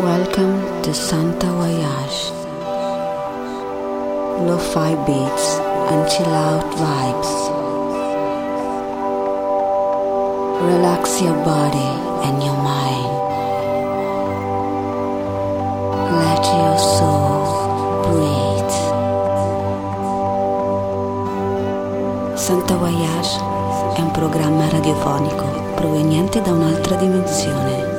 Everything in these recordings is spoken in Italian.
Welcome to Santa Voyage. Lo-fi beats and chill out vibes. Relax your body and your mind. Let your soul breathe. Santa Voyage è un programma radiofonico proveniente da un'altra dimensione.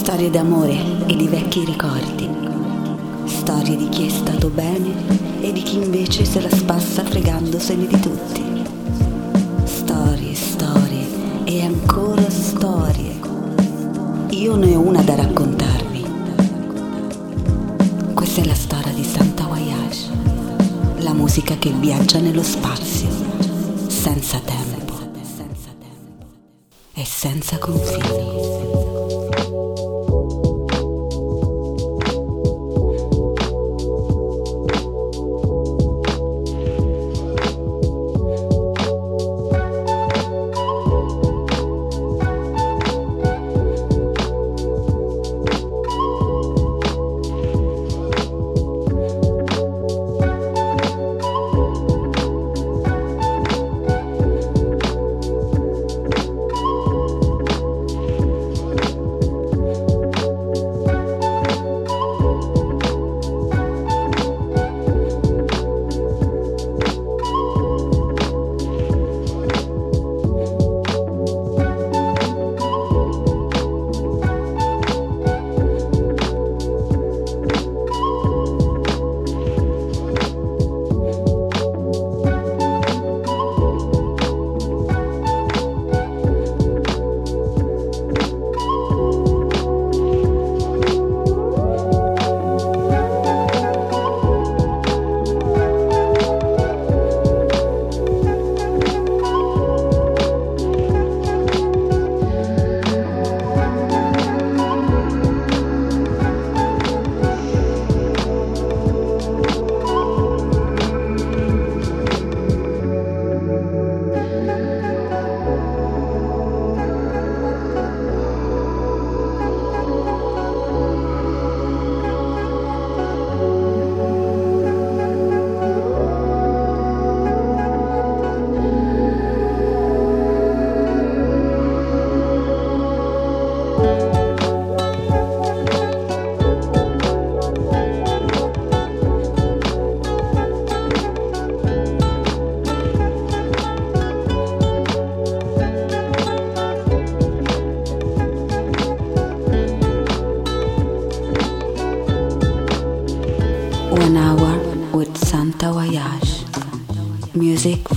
Storie d'amore e di vecchi ricordi. Storie di chi è stato bene e di chi invece se la spassa fregandosene di tutti. Storie, storie e ancora storie. Io ne ho una da raccontarvi. Questa è la storia di Santa Voyage, la musica che viaggia nello spazio, senza tempo e senza confini.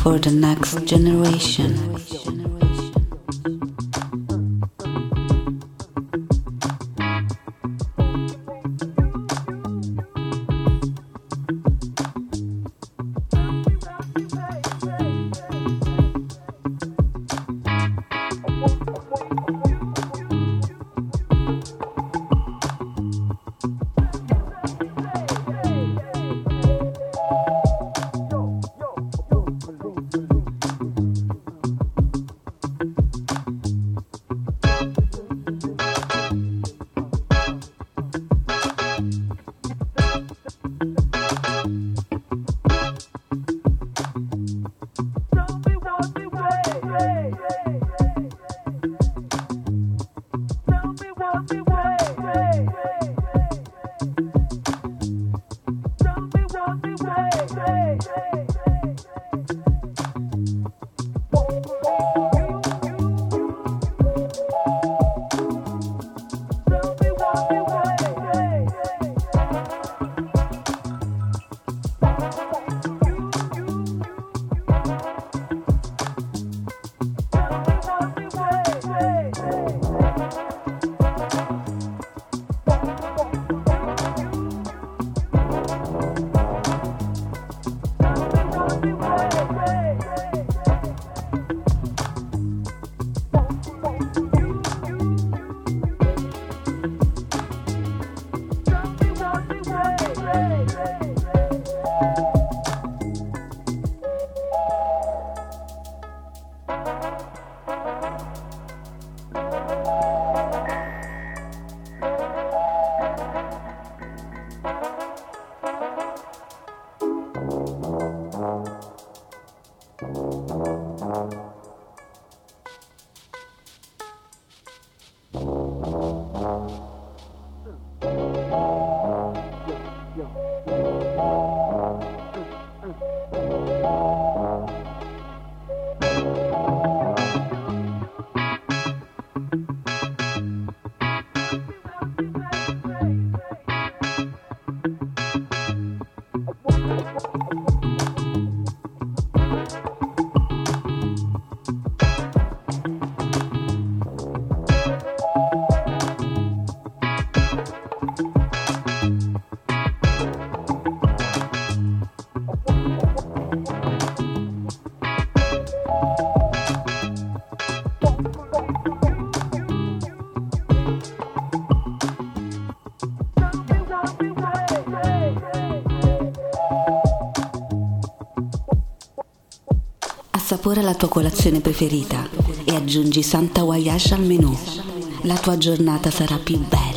For the next generation. Assapora la tua colazione preferita e aggiungi Santa Voyage al menù. La tua giornata sarà più bella.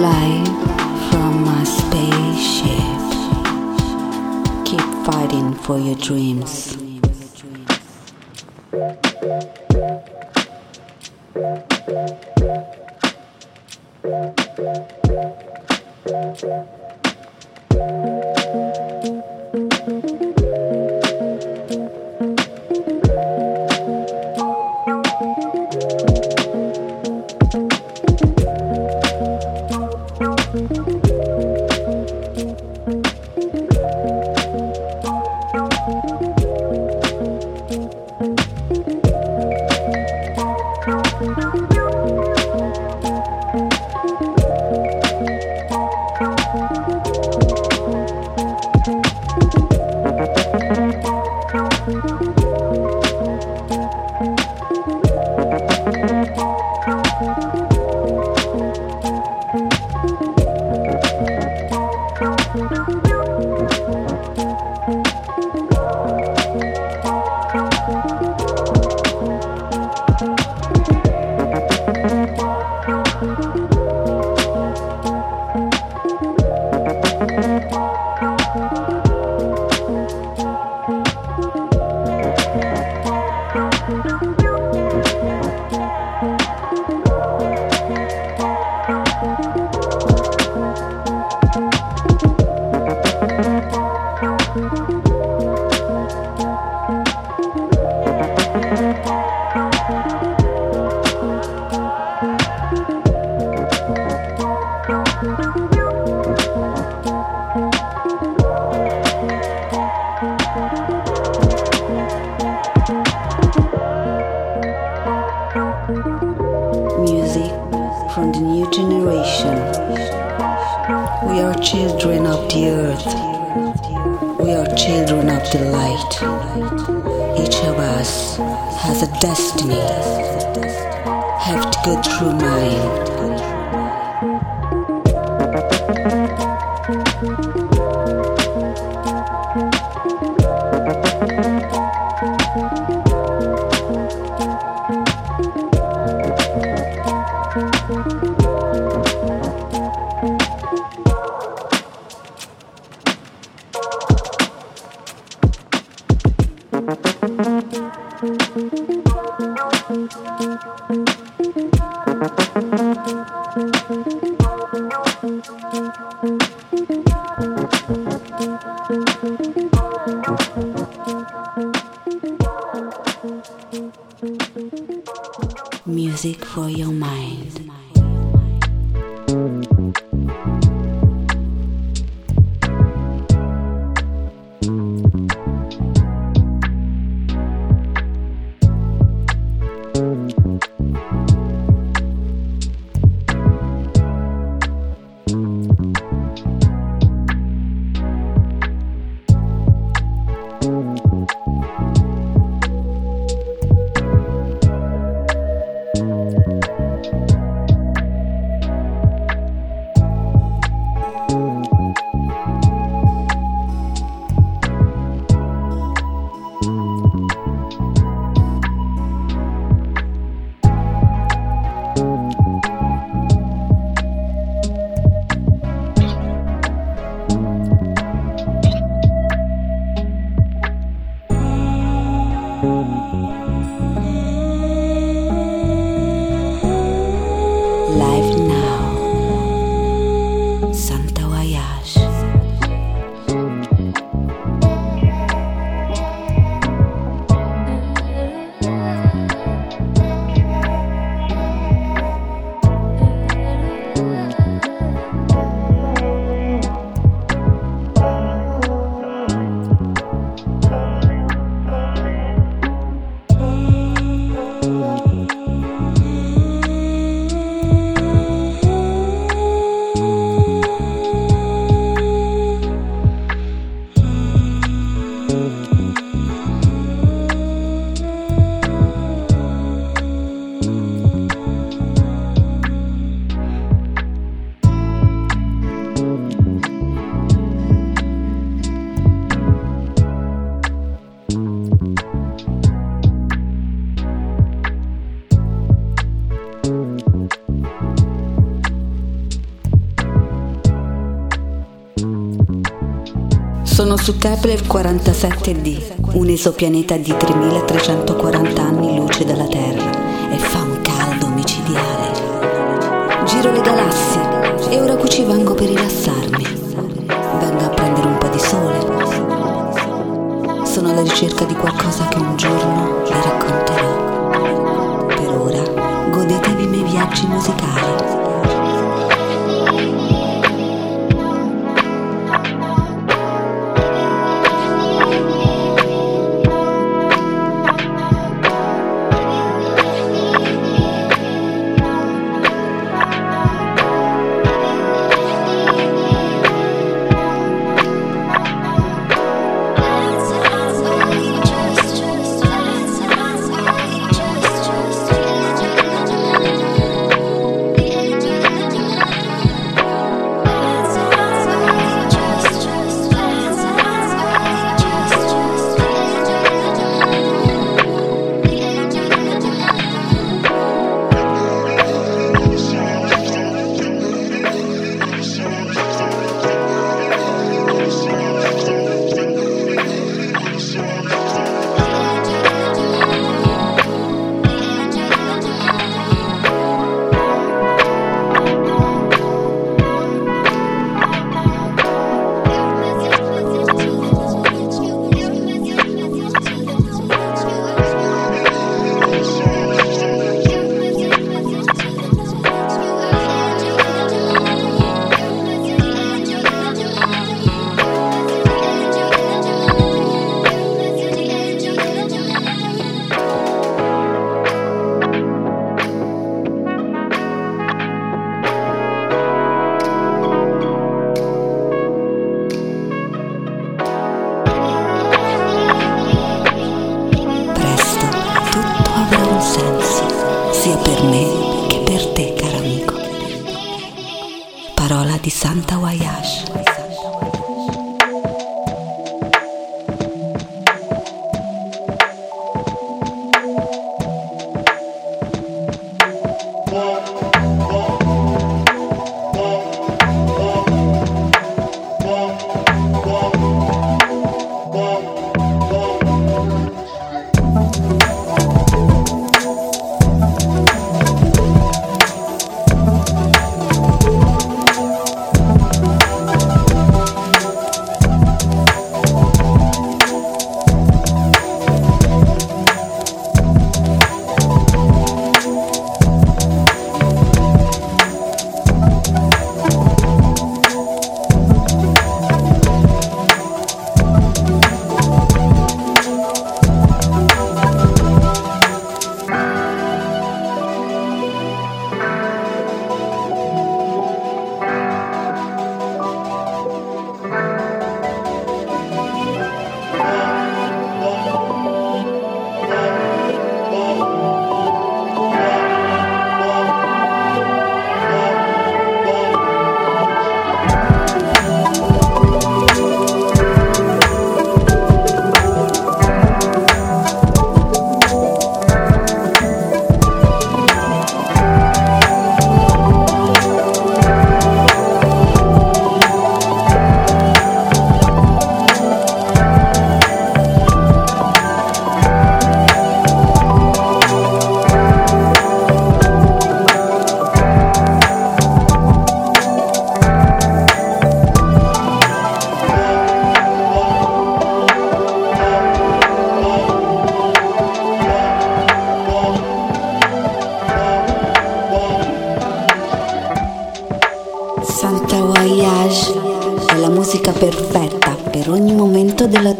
Life from my spaceship. Keep fighting for your dreams. Su Kepler 47d, un esopianeta di 3340 anni luce dalla Terra e fa un caldo micidiale. Giro le galassie e ora qui ci vengo per rilassarmi. Vengo a prendere un po' di sole. Sono alla ricerca di qualcosa che un giorno vi racconterò. Per ora godetevi i miei viaggi musicali.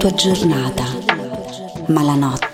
Tua giornata, ma la notte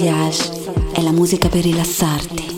Voyage è la musica per rilassarti.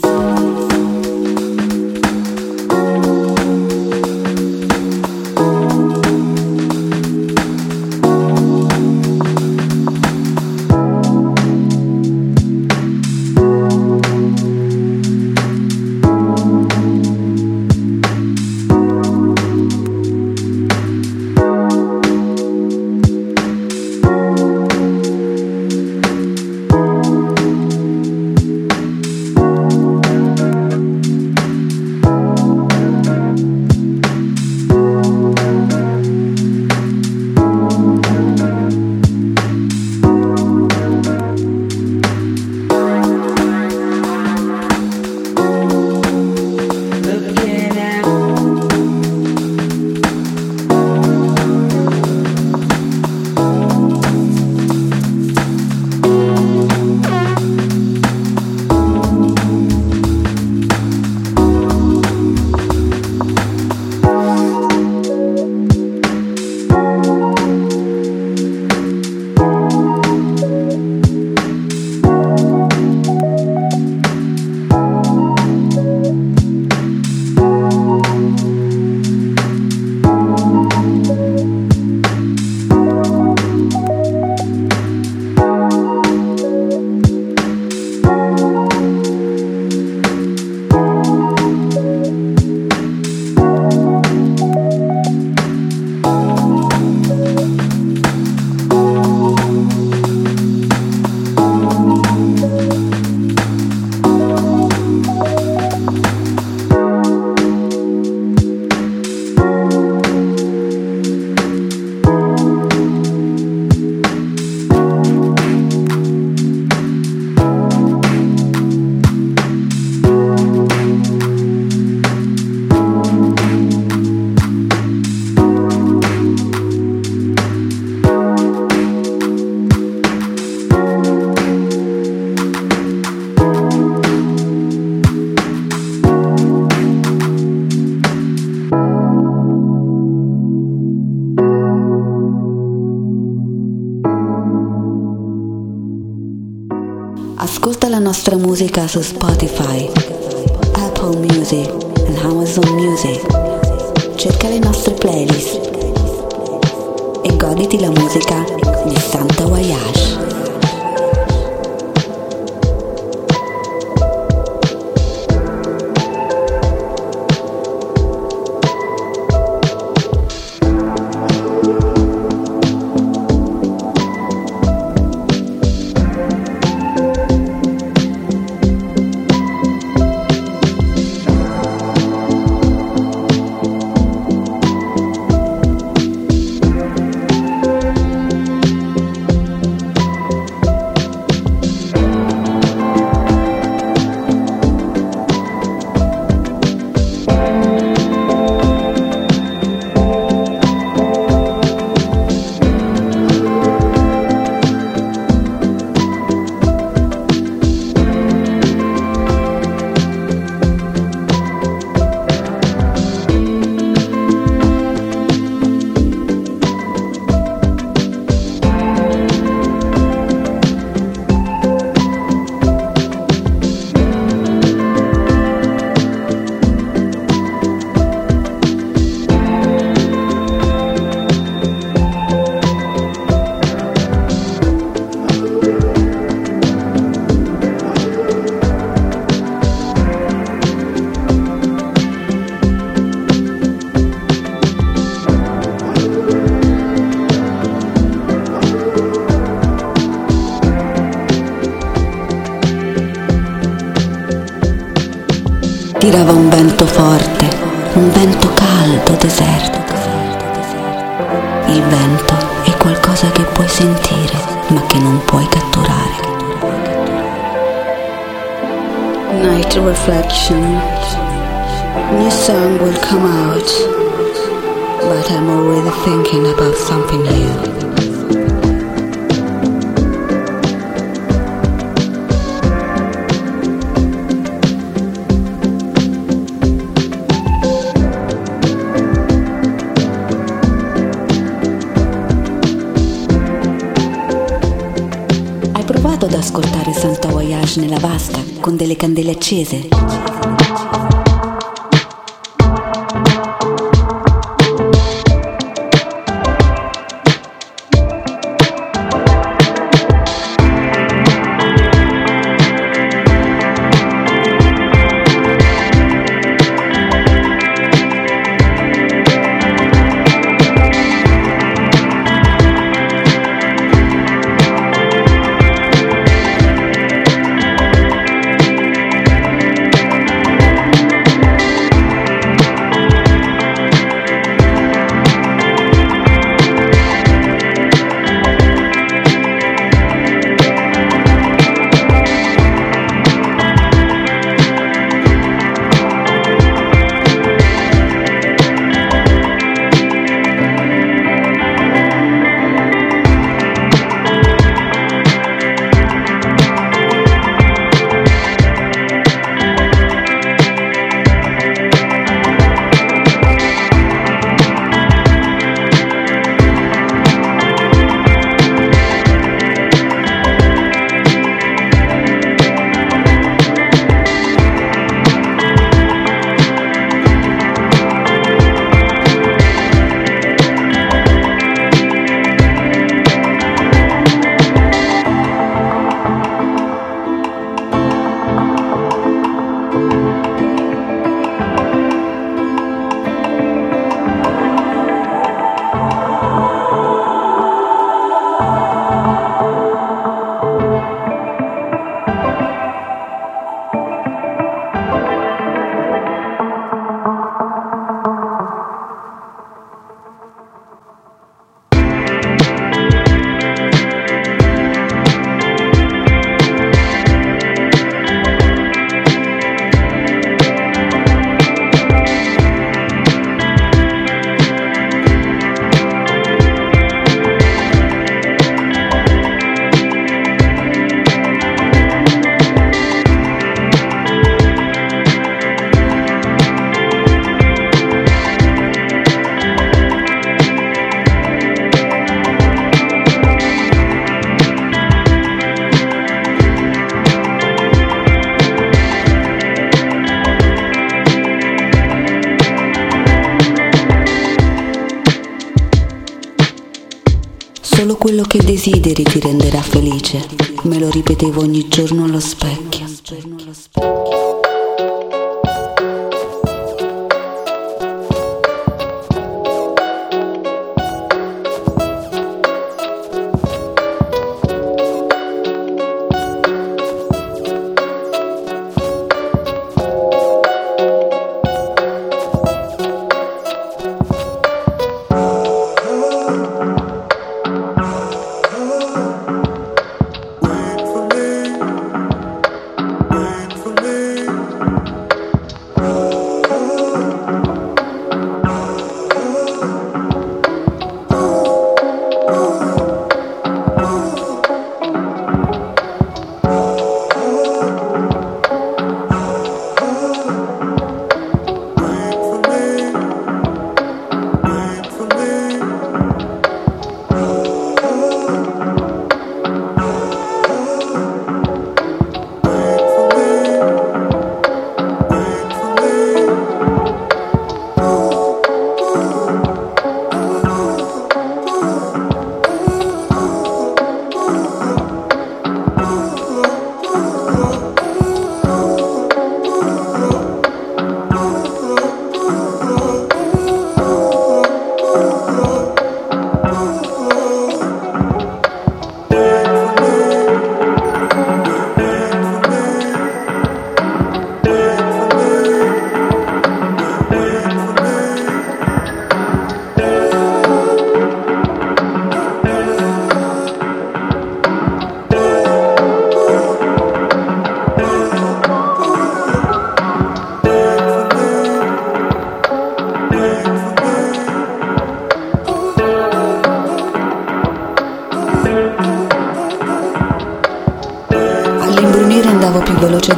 Musica su Spotify, Apple Music e Amazon Music. Cerca le nostre playlist e goditi la musica Tirava un vento forte, un vento caldo, deserto. Il vento è qualcosa che puoi sentire, ma che non puoi catturare. Night reflection. New song will come out, but I'm already thinking about something new. Candele accese. Desideri ti renderà felice. Me lo ripetevo ogni giorno allo specchio.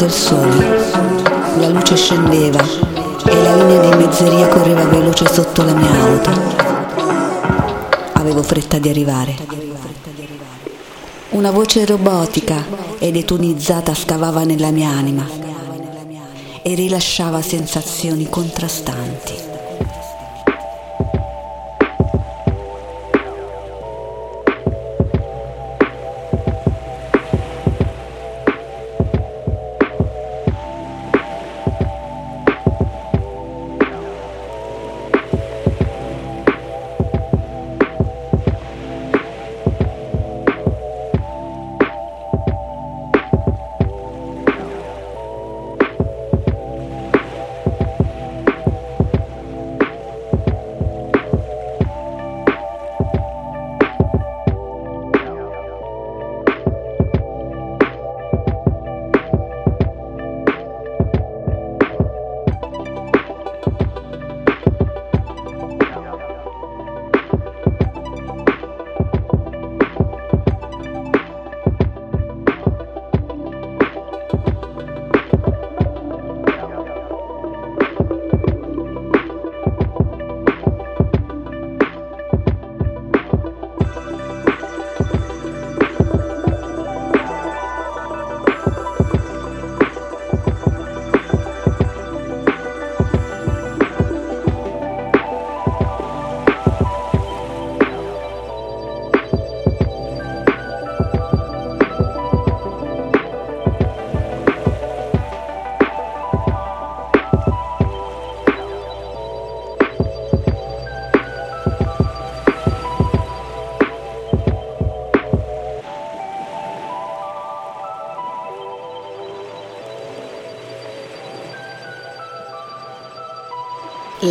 Del sole. La luce scendeva e la linea di mezzeria correva veloce sotto la mia auto. Avevo fretta di arrivare. Una voce robotica ed etonizzata scavava nella mia anima e rilasciava sensazioni contrastanti.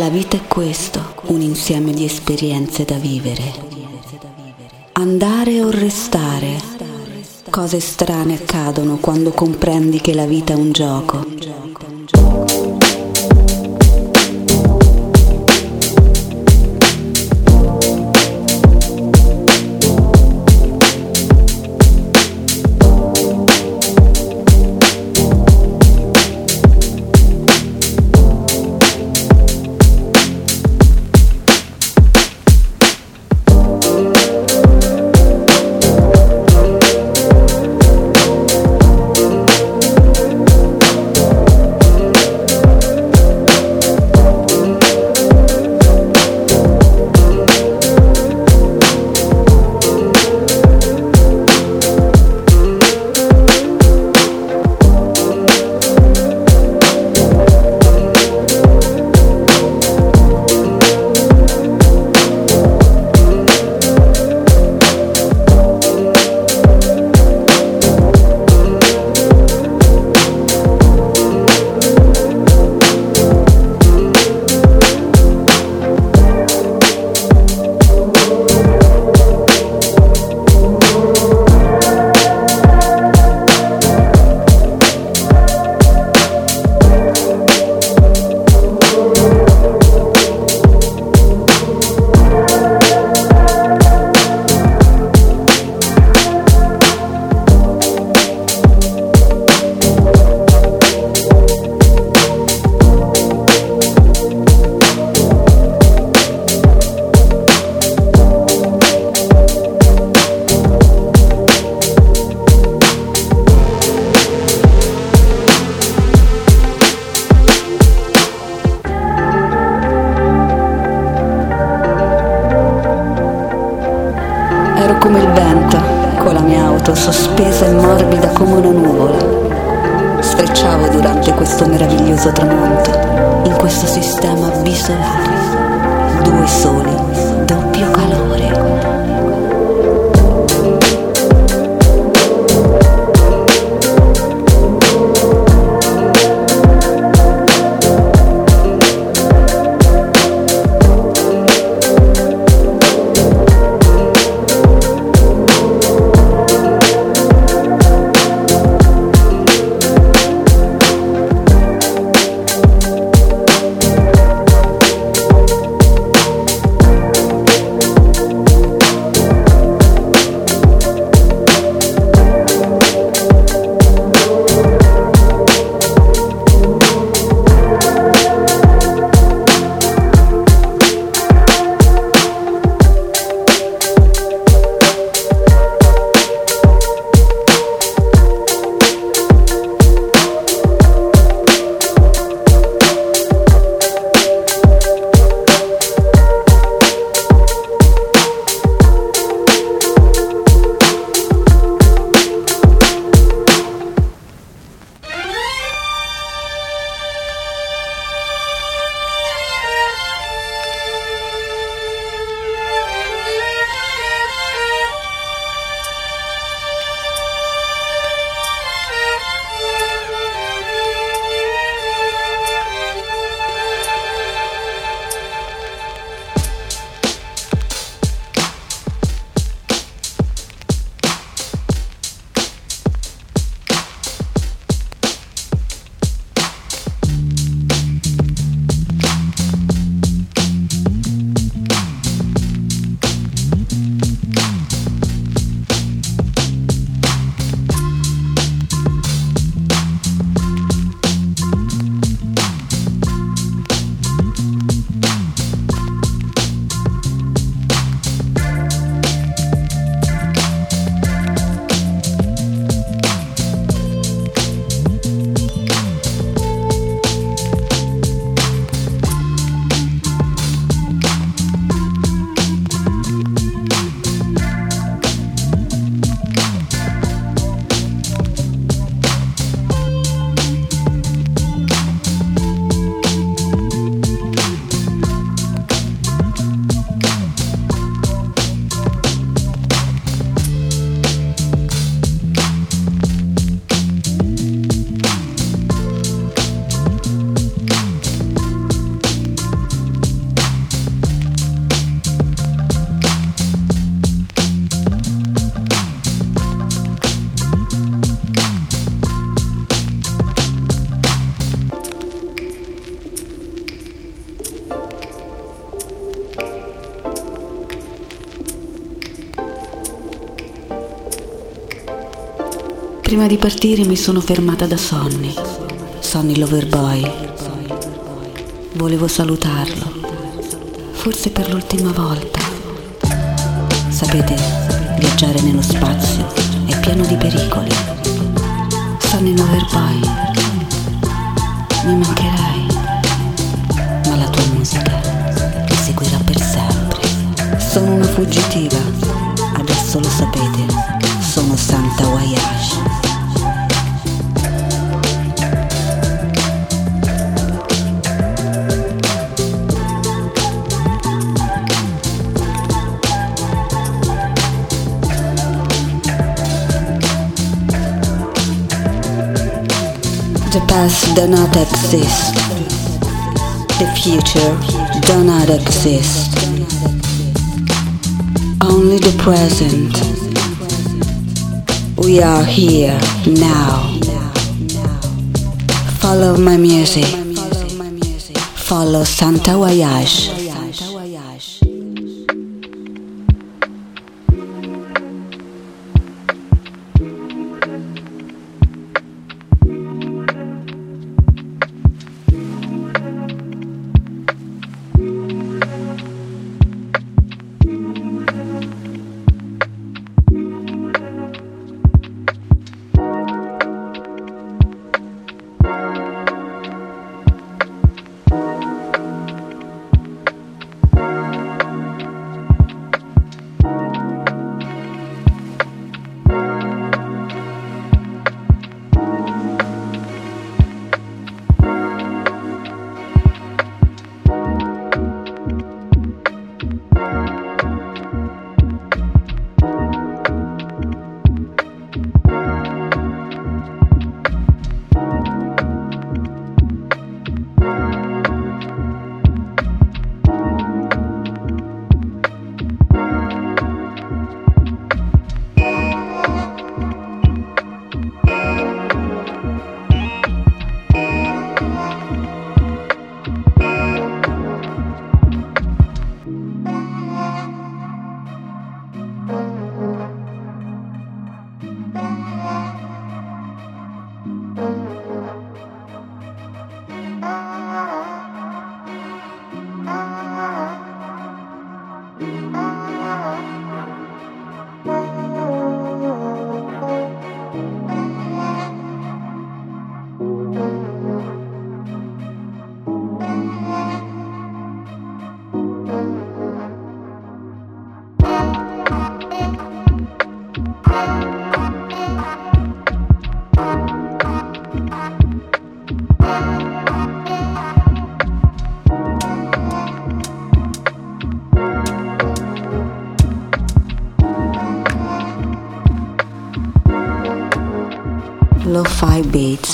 La vita è questo, un insieme di esperienze da vivere. Andare o restare. Cose strane accadono quando comprendi che la vita è un gioco. Prima di partire mi sono fermata da Sonny, Sonny Loverboy. Volevo salutarlo, forse per l'ultima volta. Sapete, viaggiare nello spazio è pieno di pericoli. Sonny Loverboy, mi mancherai, ma la tua musica mi seguirà per sempre. Sono una fuggitiva, adesso lo sapete, sono Santa Voyage. Past does not exist. The future does not exist. Only the present. We are here now. Follow my music. Follow Santa Voyage. Lo-fi beats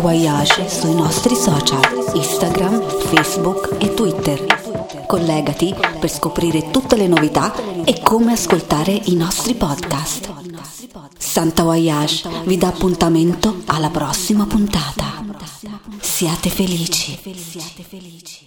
Voyage sui nostri social, Instagram, Facebook e Twitter. Collegati per scoprire tutte le novità e come ascoltare i nostri podcast. Santa Voyage vi dà appuntamento alla prossima puntata. Siate felici.